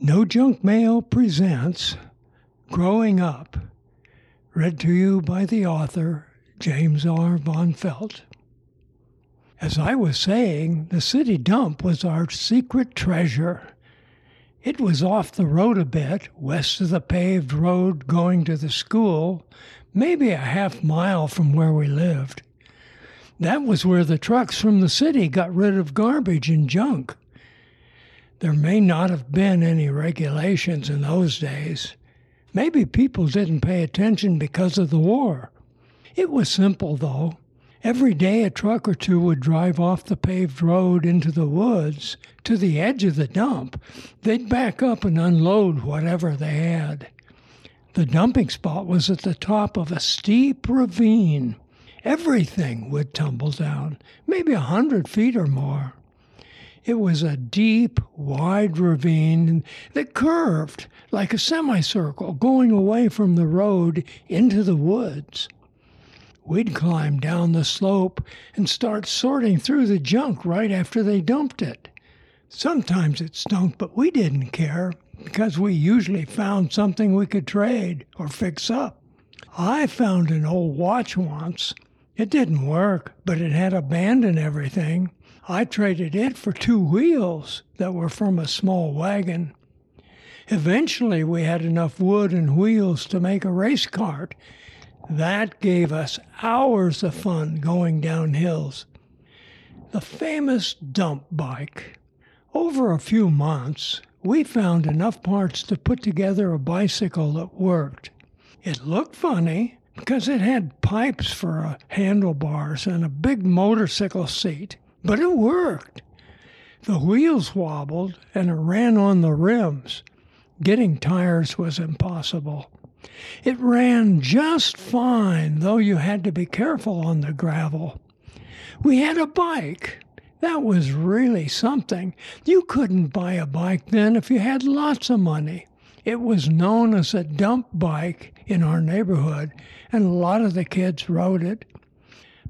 No Junk Mail presents Growing Up, read to you by the author James R. Von Felt. As I was saying, the city dump was our secret treasure. It was off the road a bit, west of the paved road going to the school, maybe a half mile from where we lived. That was where the trucks from the city got rid of garbage and junk. There may not have been any regulations in those days. Maybe people didn't pay attention because of the war. It was simple, though. Every day a truck or two would drive off the paved road into the woods to the edge of the dump. They'd back up and unload whatever they had. The dumping spot was at the top of a steep ravine. Everything would tumble down, maybe a hundred feet or more. It was a deep, wide ravine that curved like a semicircle going away from the road into the woods. We'd climb down the slope and start sorting through the junk right after they dumped it. Sometimes it stunk, but we didn't care because we usually found something we could trade or fix up. I found an old watch once. It didn't work, but it had a band and everything. I traded it for two wheels that were from a small wagon. Eventually, we had enough wood and wheels to make a race cart, that gave us hours of fun going down hills. The famous dump bike. Over a few months, we found enough parts to put together a bicycle that worked. It looked funny because it had pipes for uh, handlebars and a big motorcycle seat, but it worked. The wheels wobbled and it ran on the rims. Getting tires was impossible. It ran just fine, though you had to be careful on the gravel. We had a bike. That was really something. You couldn't buy a bike then if you had lots of money. It was known as a dump bike in our neighborhood, and a lot of the kids rode it.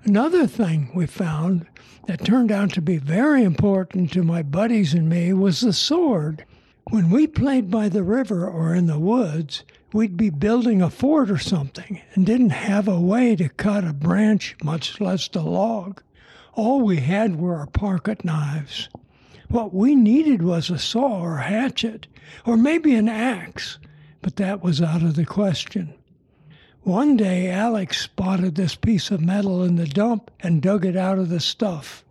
Another thing we found that turned out to be very important to my buddies and me was the sword. When we played by the river or in the woods, we'd be building a fort or something and didn't have a way to cut a branch, much less a log. All we had were our pocket knives. What we needed was a saw or hatchet, or maybe an axe, but that was out of the question. One day, Alex spotted this piece of metal in the dump and dug it out of the stuff.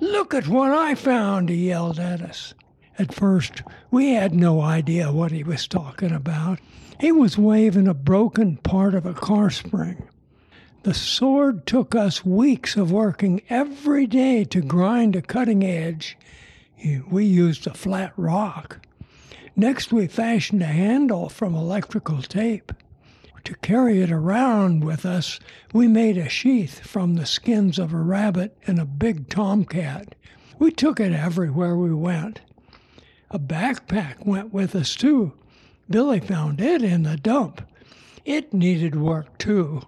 Look at what I found, he yelled at us. At first, we had no idea what he was talking about. He was waving a broken part of a car spring. The sword took us weeks of working every day to grind a cutting edge. We used a flat rock. Next, we fashioned a handle from electrical tape. To carry it around with us, we made a sheath from the skins of a rabbit and a big tomcat. We took it everywhere we went. A backpack went with us, too. Billy found it in the dump. It needed work too.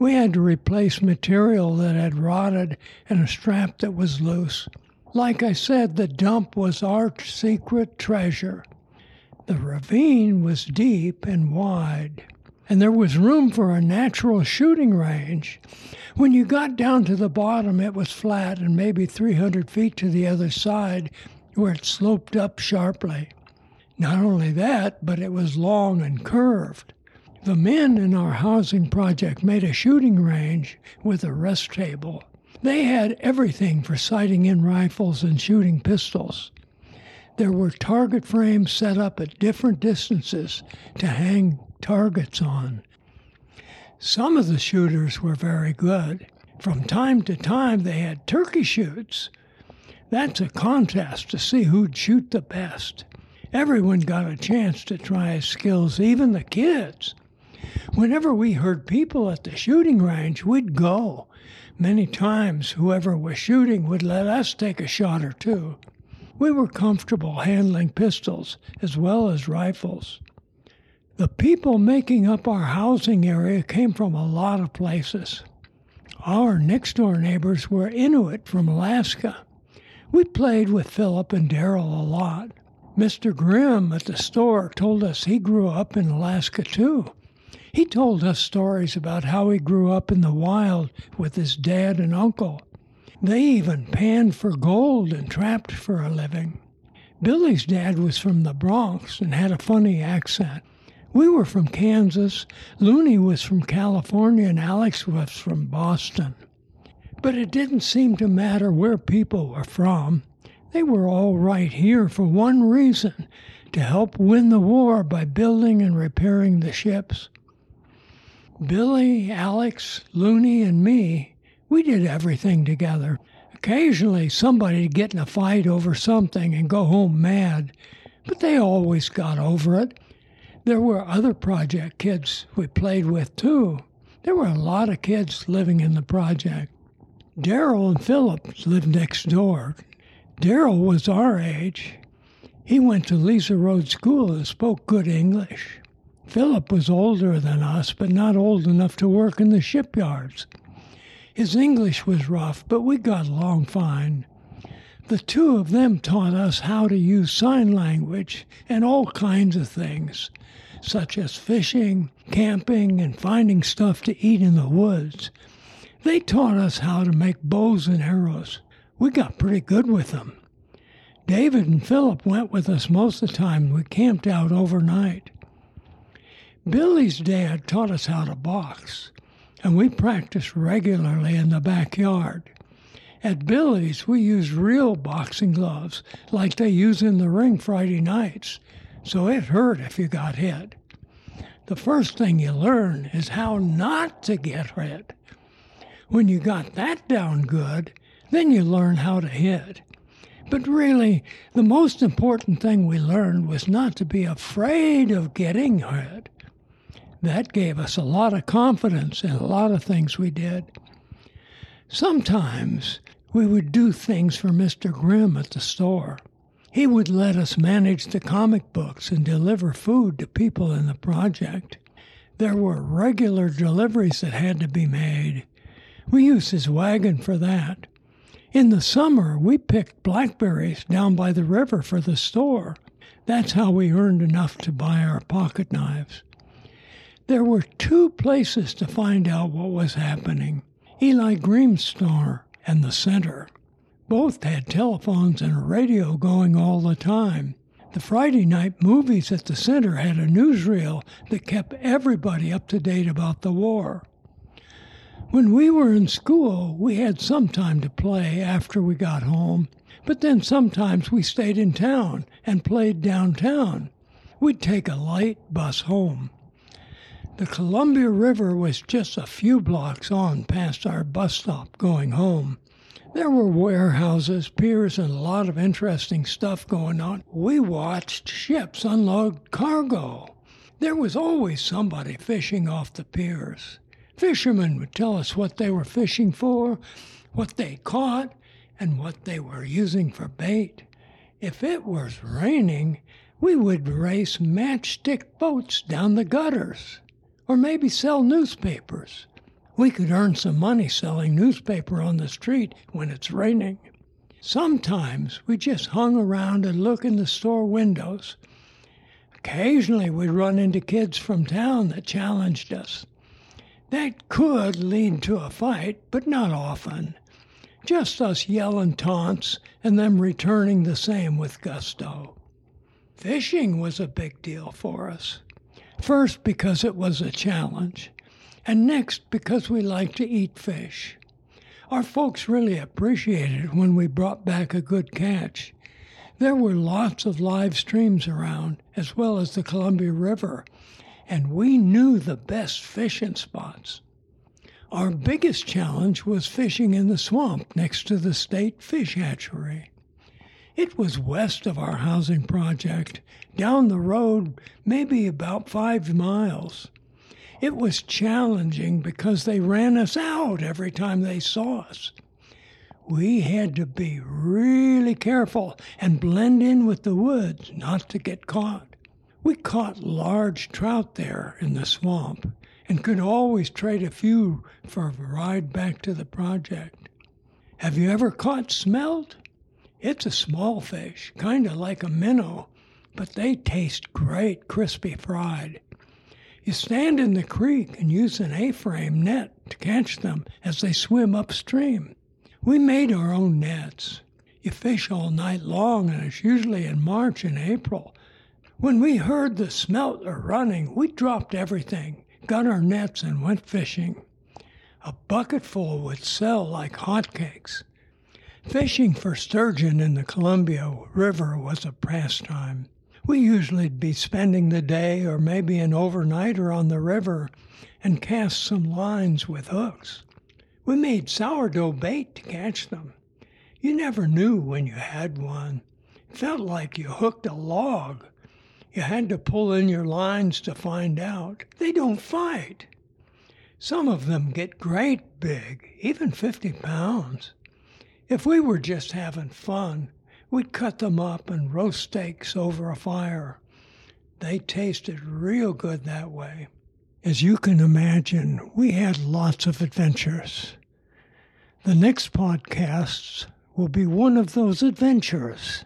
We had to replace material that had rotted and a strap that was loose. Like I said, the dump was our secret treasure. The ravine was deep and wide, and there was room for a natural shooting range. When you got down to the bottom, it was flat and maybe 300 feet to the other side, where it sloped up sharply. Not only that, but it was long and curved. The men in our housing project made a shooting range with a rest table. They had everything for sighting in rifles and shooting pistols. There were target frames set up at different distances to hang targets on. Some of the shooters were very good. From time to time, they had turkey shoots. That's a contest to see who'd shoot the best. Everyone got a chance to try his skills, even the kids. Whenever we heard people at the shooting range, we'd go. Many times, whoever was shooting would let us take a shot or two. We were comfortable handling pistols as well as rifles. The people making up our housing area came from a lot of places. Our next door neighbors were Inuit from Alaska. We played with Philip and Daryl a lot. Mr. Grimm at the store told us he grew up in Alaska too. He told us stories about how he grew up in the wild with his dad and uncle. They even panned for gold and trapped for a living. Billy's dad was from the Bronx and had a funny accent. We were from Kansas, Looney was from California, and Alex was from Boston. But it didn't seem to matter where people were from. They were all right here for one reason to help win the war by building and repairing the ships. Billy, Alex, Looney, and me, we did everything together. Occasionally, somebody'd get in a fight over something and go home mad, but they always got over it. There were other project kids we played with, too. There were a lot of kids living in the project. Daryl and Philip lived next door. Daryl was our age. He went to Lieser Road School and spoke good English. Philip was older than us, but not old enough to work in the shipyards. His English was rough, but we got along fine. The two of them taught us how to use sign language and all kinds of things, such as fishing, camping, and finding stuff to eat in the woods. They taught us how to make bows and arrows. We got pretty good with them. David and Philip went with us most of the time. We camped out overnight. Billy's dad taught us how to box, and we practiced regularly in the backyard. At Billy's, we used real boxing gloves like they use in the ring Friday nights, so it hurt if you got hit. The first thing you learn is how not to get hit. When you got that down good, then you learn how to hit. But really, the most important thing we learned was not to be afraid of getting hit that gave us a lot of confidence in a lot of things we did. Sometimes we would do things for Mr. Grimm at the store. He would let us manage the comic books and deliver food to people in the project. There were regular deliveries that had to be made. We used his wagon for that. In the summer, we picked blackberries down by the river for the store. That's how we earned enough to buy our pocket knives. There were two places to find out what was happening Eli Grimm's store and the center. Both had telephones and a radio going all the time. The Friday night movies at the center had a newsreel that kept everybody up to date about the war. When we were in school, we had some time to play after we got home, but then sometimes we stayed in town and played downtown. We'd take a light bus home. The Columbia River was just a few blocks on past our bus stop going home. There were warehouses, piers, and a lot of interesting stuff going on. We watched ships unload cargo. There was always somebody fishing off the piers. Fishermen would tell us what they were fishing for, what they caught, and what they were using for bait. If it was raining, we would race matchstick boats down the gutters or maybe sell newspapers. We could earn some money selling newspaper on the street when it's raining. Sometimes we just hung around and looked in the store windows. Occasionally we'd run into kids from town that challenged us. That could lead to a fight, but not often. Just us yelling taunts and them returning the same with gusto. Fishing was a big deal for us. First, because it was a challenge, and next, because we like to eat fish. Our folks really appreciated when we brought back a good catch. There were lots of live streams around, as well as the Columbia River, and we knew the best fishing spots. Our biggest challenge was fishing in the swamp next to the state fish hatchery. It was west of our housing project, down the road, maybe about five miles. It was challenging because they ran us out every time they saw us. We had to be really careful and blend in with the woods not to get caught. We caught large trout there in the swamp and could always trade a few for a ride back to the project. Have you ever caught smelt? It's a small fish, kind of like a minnow, but they taste great crispy fried. You stand in the creek and use an A frame net to catch them as they swim upstream. We made our own nets. You fish all night long, and it's usually in March and April. When we heard the smelt are running, we dropped everything, got our nets, and went fishing. A bucketful would sell like hotcakes. Fishing for sturgeon in the Columbia River was a pastime. We usually'd be spending the day or maybe an overnighter on the river and cast some lines with hooks. We made sourdough bait to catch them. You never knew when you had one. It felt like you hooked a log. You had to pull in your lines to find out. They don't fight. Some of them get great big, even 50 pounds. If we were just having fun, we'd cut them up and roast steaks over a fire. They tasted real good that way. As you can imagine, we had lots of adventures. The next podcasts will be one of those adventures,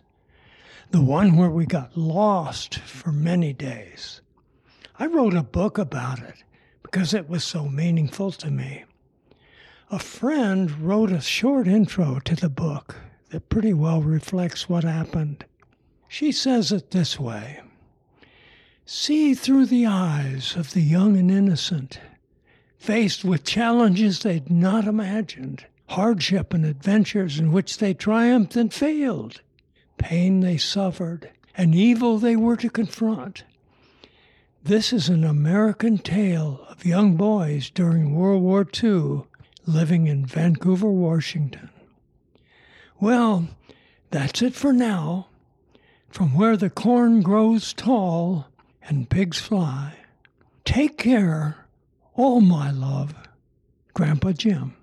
the one where we got lost for many days. I wrote a book about it because it was so meaningful to me. A friend wrote a short intro to the book that pretty well reflects what happened. She says it this way See through the eyes of the young and innocent, faced with challenges they'd not imagined, hardship and adventures in which they triumphed and failed, pain they suffered, and evil they were to confront. This is an American tale of young boys during World War II living in Vancouver, Washington. Well, that's it for now. From where the corn grows tall and pigs fly. Take care, all my love, Grandpa Jim.